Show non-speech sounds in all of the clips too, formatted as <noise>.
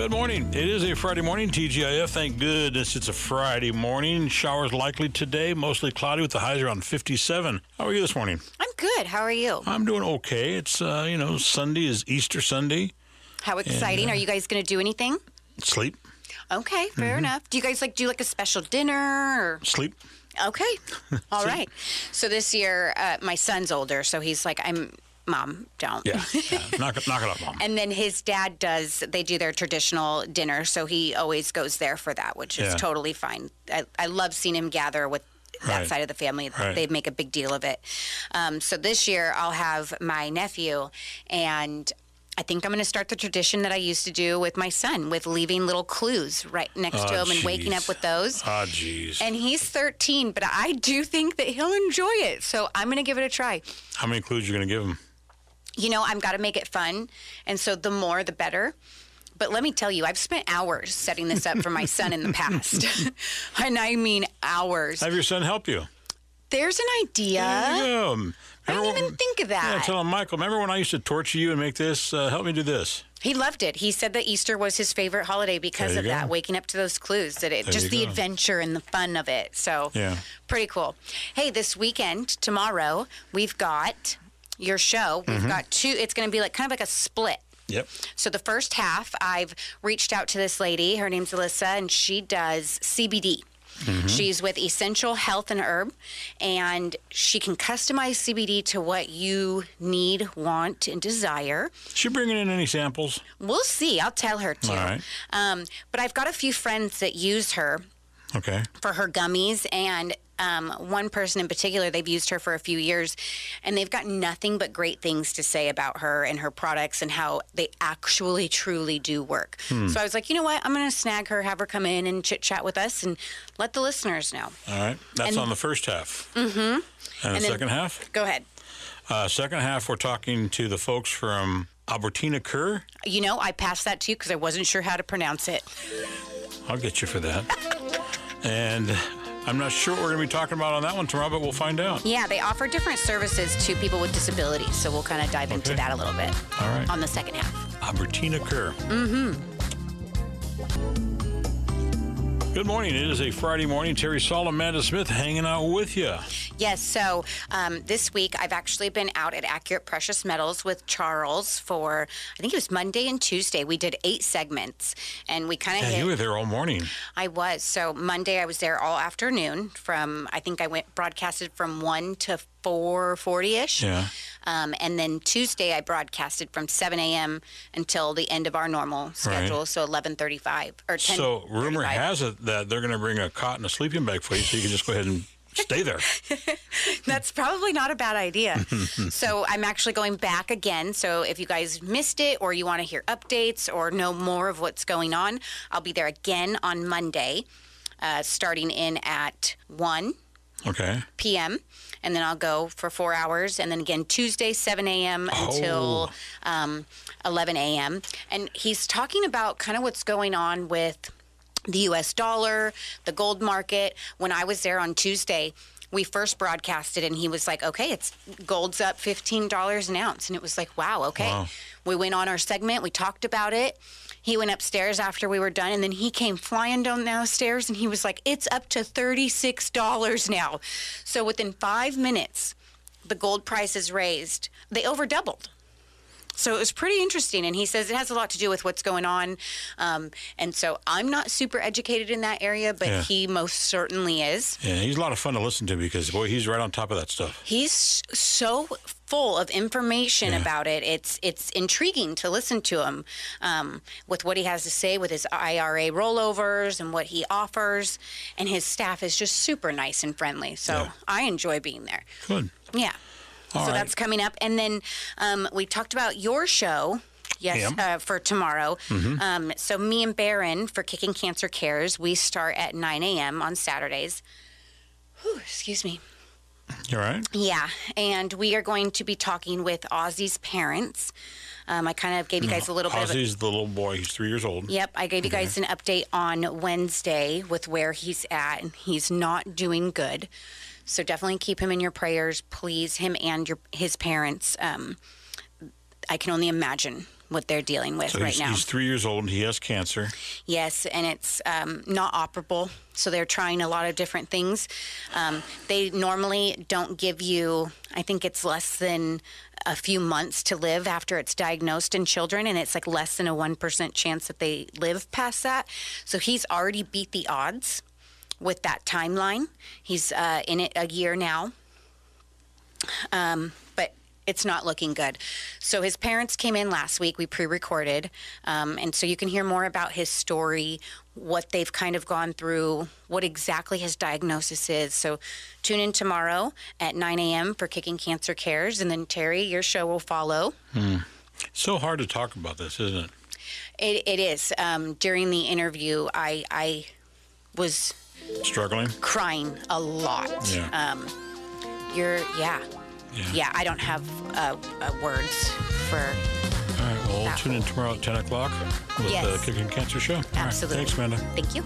Good morning. It is a Friday morning, TGIF. Thank goodness it's a Friday morning. Showers likely today, mostly cloudy with the highs around 57. How are you this morning? I'm good. How are you? I'm doing okay. It's, uh, you know, Sunday is Easter Sunday. How exciting. uh, are you guys going to do anything? Sleep, Okay, fair Mm-hmm. enough. Do you guys like do like a special dinner or sleep. Okay. <laughs> All right. So this year uh, my son's older, so he's like I'm mom, don't. Yeah. <laughs> yeah. knock, it, knock it off, Mom. And then his dad does, they do their traditional dinner, so he always goes there for that, which is Yeah. totally fine. I, I love seeing him gather with that Right. side of the family. Right. They make a big deal of it. Um, so this year I'll have my nephew, and I think I'm going to start the tradition that I used to do with my son, with leaving little clues right next to Oh, him and waking up with those. Ah, jeez. And he's 13, but I do think that he'll enjoy it. So I'm going to give it a try. How many clues are you going to give him? You know, I've got to make it fun. And so the more, the better. But let me tell you, I've spent hours setting this up for my son in the past. <laughs> and I mean hours. Have your son help you. There's an idea. Go. I didn't even think of Yeah, that. tell him, Michael, remember when I used to torture you and make this? Uh, help me do this. he loved it. He said that Easter was his favorite holiday because of you that, waking up to those clues, that it There just the go. adventure and the fun of it. So Yeah. pretty cool. Hey, this weekend, tomorrow, we've got your show. Mm-hmm. We've got two. It's going to be like kind of like a split. Yep. So the first half, I've reached out to this lady. Her name's Alyssa, and she does CBD. Mm-hmm. She's with Essential Health and Herb, and she can customize CBD to what you need, want, and desire. She bringing in any samples? We'll see. I'll tell her to. All right. Um, but I've got a few friends that use her Okay. for her gummies and um, one person in particular they've used her for a few years and they've got nothing but great things to say about her and her products and how they actually truly do work so i was like you know what i'm going to snag her have her come in and chit chat with us and let the listeners know All right. That's And- on the first half. Mm-hmm. And, the then- second half? go ahead Uh, second half, we're talking to the folks from Albertina Kerr. you know i passed that to you because i wasn't sure how to pronounce it I'll get you for that. <laughs> and I'm not sure what we're going to be talking about on that one tomorrow, but we'll find out. yeah they offer different services to people with disabilities so we'll kind of dive into that a little bit All right. on the second half Albertina Kerr. Mm-hmm. Good morning. It is a Friday morning. Terry Sol, Amanda Smith hanging out with you. Yes, so um, this week I've actually been out at Accurate Precious Metals with Charles for, I think it was Monday and Tuesday. We did eight segments and we kind of Yeah, you were there all morning. I was. So Monday I was there all afternoon from, I think I went broadcasted from 1 to 4.40 ish. Yeah. Um, and then Tuesday I broadcasted from 7 a.m. until the end of our normal schedule, so 11.35 or 10. So rumor has it that they're going to bring a cot and a sleeping bag for you, so you can just go ahead and stay there. <laughs> That's probably not a bad idea. <laughs> so I'm actually going back again. So if you guys missed it or you want to hear updates or know more of what's going on, I'll be there again on Monday, uh, starting in at 1 Okay. p.m. And then I'll go for four hours. And then again, Tuesday, 7 a.m. until um, 11 a.m. And he's talking about kind of what's going on with the US dollar, the gold market. When I was there on Tuesday, we first broadcasted and he was like, okay, it's gold's up $15 an ounce. And it was like, wow, okay. Wow. We went on our segment, we talked about it. He went upstairs after we were done, and then he came flying down those stairs and he was like, it's up to $36 now. So within five minutes, the gold price is raised. They over doubled. So it was pretty interesting. And he says it has a lot to do with what's going on. Um, and so I'm not super educated in that area, but Yeah. he most certainly is. Yeah, he's a lot of fun to listen to because boy, he's right on top of that stuff. He's so full of information Yeah. about it. It's it's intriguing to listen to him um, with what he has to say with his IRA rollovers and what he offers. And his staff is just super nice and friendly. So Yeah. I enjoy being there. Good. Yeah. All so right. that's coming up. And then um, we talked about your show. Yes, Mm-hmm. uh, for tomorrow. Um, so me and Baron for Kicking Cancer Cares, we start at 9 a.m. on Saturdays. Whew, excuse me. You all right? Yeah, and we are going to be talking with Ozzy's parents. Um, I kind of gave you guys a little bit of. A, Ozzy's the little boy. He's three years old. Yep, I gave you guys an update on Wednesday with where he's at, and he's not doing good. So definitely keep him in your prayers, please. Him and your his parents. Um, I can only imagine what they're dealing with So right he's, now. he's three years old and he has cancer. Yes, and it's um, not operable, so they're trying a lot of different things. Um, they normally don't give you, I think it's less than a few months to live after it's diagnosed in children, and it's like less than a 1% chance that they live past that. So he's already beat the odds with that timeline. He's uh, in it a year now. Um, but it's not looking good. So his parents came in last week. We pre-recorded, um, and so you can hear more about his story, what they've kind of gone through, what exactly his diagnosis is. So tune in tomorrow at 9 a.m. for Kicking Cancer Cares, and then Terry, your show will follow. So hard to talk about this, isn't it? It, it is. Um, during the interview, I I was Struggling. crying a lot. Yeah. Um, you're yeah. Yeah. Yeah, I don't have uh, uh, words for All right. Well, That tune in tomorrow at 10 o'clock with the Yes. Kicking Cancer Show. All right, Absolutely. Thanks, Amanda. Thank you.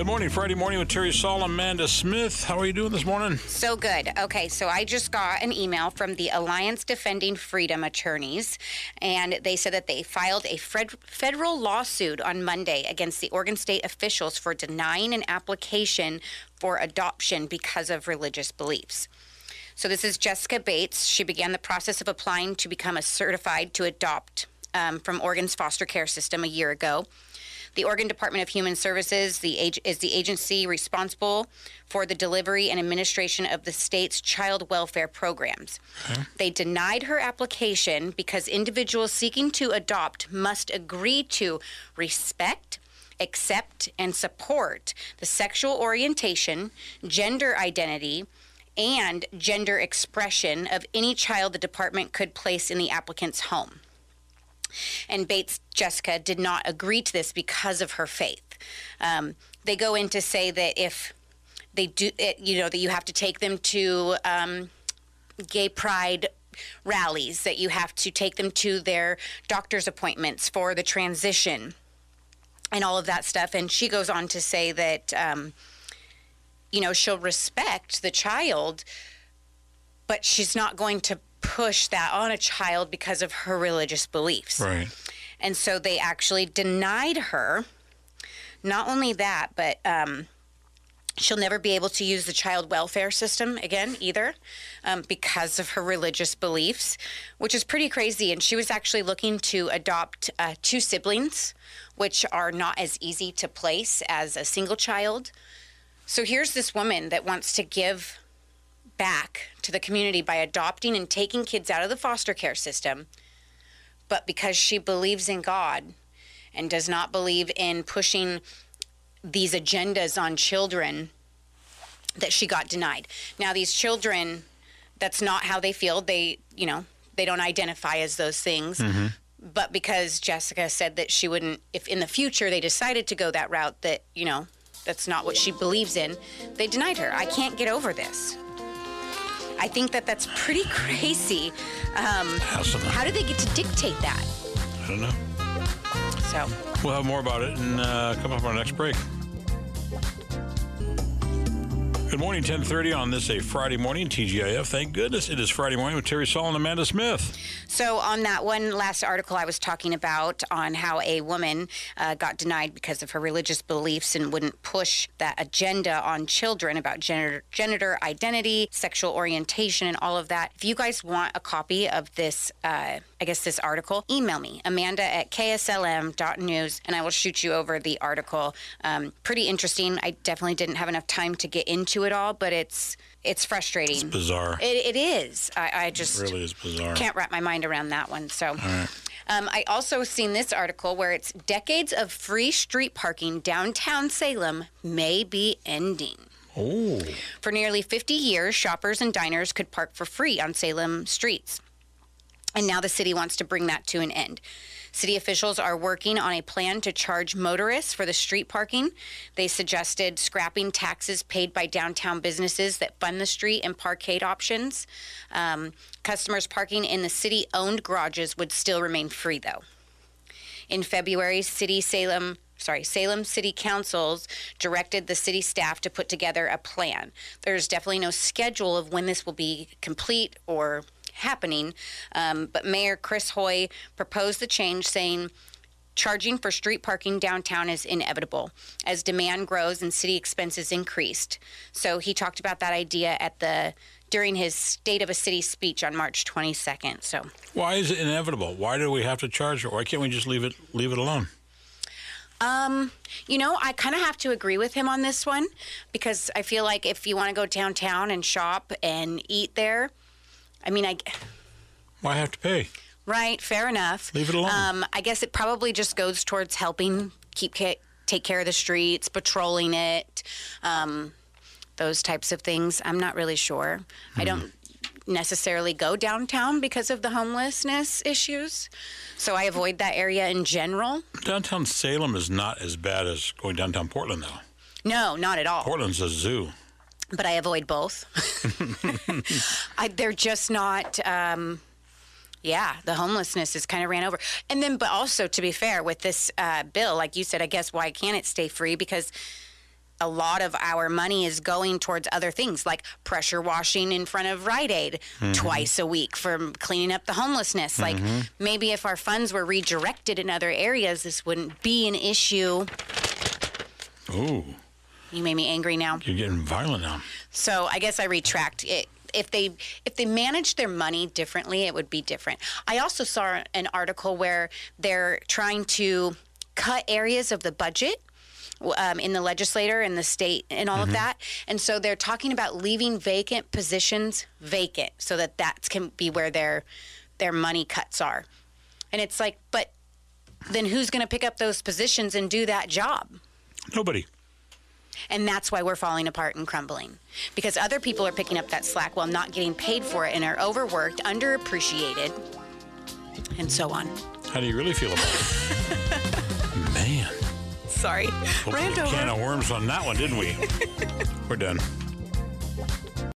Good morning. Friday morning with Terry Sol Amanda Smith. How are you doing this morning? So good. Okay, so I just got an email from the Alliance Defending Freedom attorneys, and they said that they filed a fed- federal lawsuit on Monday against the Oregon State officials for denying an application for adoption because of religious beliefs. So this is Jessica Bates. She began the process of applying to become a certified to adopt um, from Oregon's foster care system a year ago. The Oregon Department of Human Services the is the agency responsible for the delivery and administration of the state's child welfare programs. They denied her application because individuals seeking to adopt must agree to respect, accept, and support the sexual orientation, gender identity, and gender expression of any child the department could place in the applicant's home and Bates Jessica did not agree to this because of her faith. Um, they go in to say that if they do, it, you know, that you have to take them to um, gay pride rallies, that you have to take them to their doctor's appointments for the transition, and all of that stuff. And she goes on to say that, um, you know, she'll respect the child, but she's not going to push that on a child because of her religious beliefs. Right. And so they actually denied her. Not only that, but um, she'll never be able to use the child welfare system again either um, because of her religious beliefs, which is pretty crazy. And she was actually looking to adopt uh, two siblings, which are not as easy to place as a single child. So here's this woman that wants to give back to the community by adopting and taking kids out of the foster care system. But because she believes in God and does not believe in pushing these agendas on children, that she got denied. Now, these children, that's not how they feel. They, you know, they don't identify as those things. Mm-hmm. But because Jessica said that she wouldn't, if in the future they decided to go that route, that, you know, that's not what she believes in, they denied her. I can't get over this. I think that that's pretty crazy. Um, how do they get to dictate that? I don't know. So, We'll have more about it and uh, come up on our next break. Good morning, 1030 on this a Friday morning, TGIF. Thank goodness it is Friday morning with Terry Sol and Amanda Smith. so on that one last article I was talking about on how a woman uh, got denied because of her religious beliefs and wouldn't push that agenda on children about gender, gender identity, sexual orientation, and all of that. If you guys want a copy of this, uh, I guess this article, email me, Amanda at kslm.news, and I will shoot you over the article. Um, pretty interesting. I definitely didn't have enough time to get into it all, but it's it's frustrating. It's bizarre. It, it is. I, I just It really is bizarre. can't wrap my mind around that one. So, um, I also seen this article where it's decades of free street parking downtown Salem may be ending. Oh, For nearly 50 years, shoppers and diners could park for free on Salem streets. And now the city wants to bring that to an end. City officials are working on a plan to charge motorists for the street parking. They suggested scrapping taxes paid by downtown businesses that fund the street and parkade options. Um, customers parking in the city owned garages would still remain free, though. In February, City Salem, sorry, Salem City Councils directed the city staff to put together a plan. There's definitely no schedule of when this will be complete or happening. Um, but Mayor Chris Hoy proposed the change, saying charging for street parking downtown is inevitable as demand grows and city expenses increased. So he talked about that idea at the during his State of a City speech on March 22nd. So Why is it inevitable? Why do we have to charge it? Why can't we just leave it leave it alone? Um, you know, I kind of have to agree with him on this one because I feel like if you want to go downtown and shop and eat there, I mean, I Why have to pay? right, fair enough. Leave it alone. Um, I guess it probably just goes towards helping keep ca- take care of the streets, patrolling it, um, those types of things. I'm not really sure. I don't necessarily go downtown because of the homelessness issues, so I avoid that area in general. Downtown Salem is not as bad as going downtown Portland, though. No, not at all. Portland's a zoo. But I avoid both. <laughs> I, they're just not. Um, yeah, the homelessness is kind of ran over, and then, but also to be fair, with this uh, bill, like you said, I guess why can't it stay free? Because a lot of our money is going towards other things like pressure washing in front of Rite Aid twice a week for cleaning up the homelessness. Like maybe if our funds were redirected in other areas, this wouldn't be an issue. Ooh, You made me angry now. you're getting violent now. So I guess I retract it. If they if they manage their money differently, it would be different. I also saw an article where they're trying to cut areas of the budget um, in the legislature and the state and all of that, and so they're talking about leaving vacant positions vacant so that that can be where their their money cuts are. And it's like, but then who's going to pick up those positions and do that job? Nobody. And that's why we're falling apart and crumbling. Because other people are picking up that slack while not getting paid for it and are overworked, underappreciated, and so on. How do you really feel about it? Man. Sorry. Opened a can of worms on that one, didn't we? <laughs> We're done.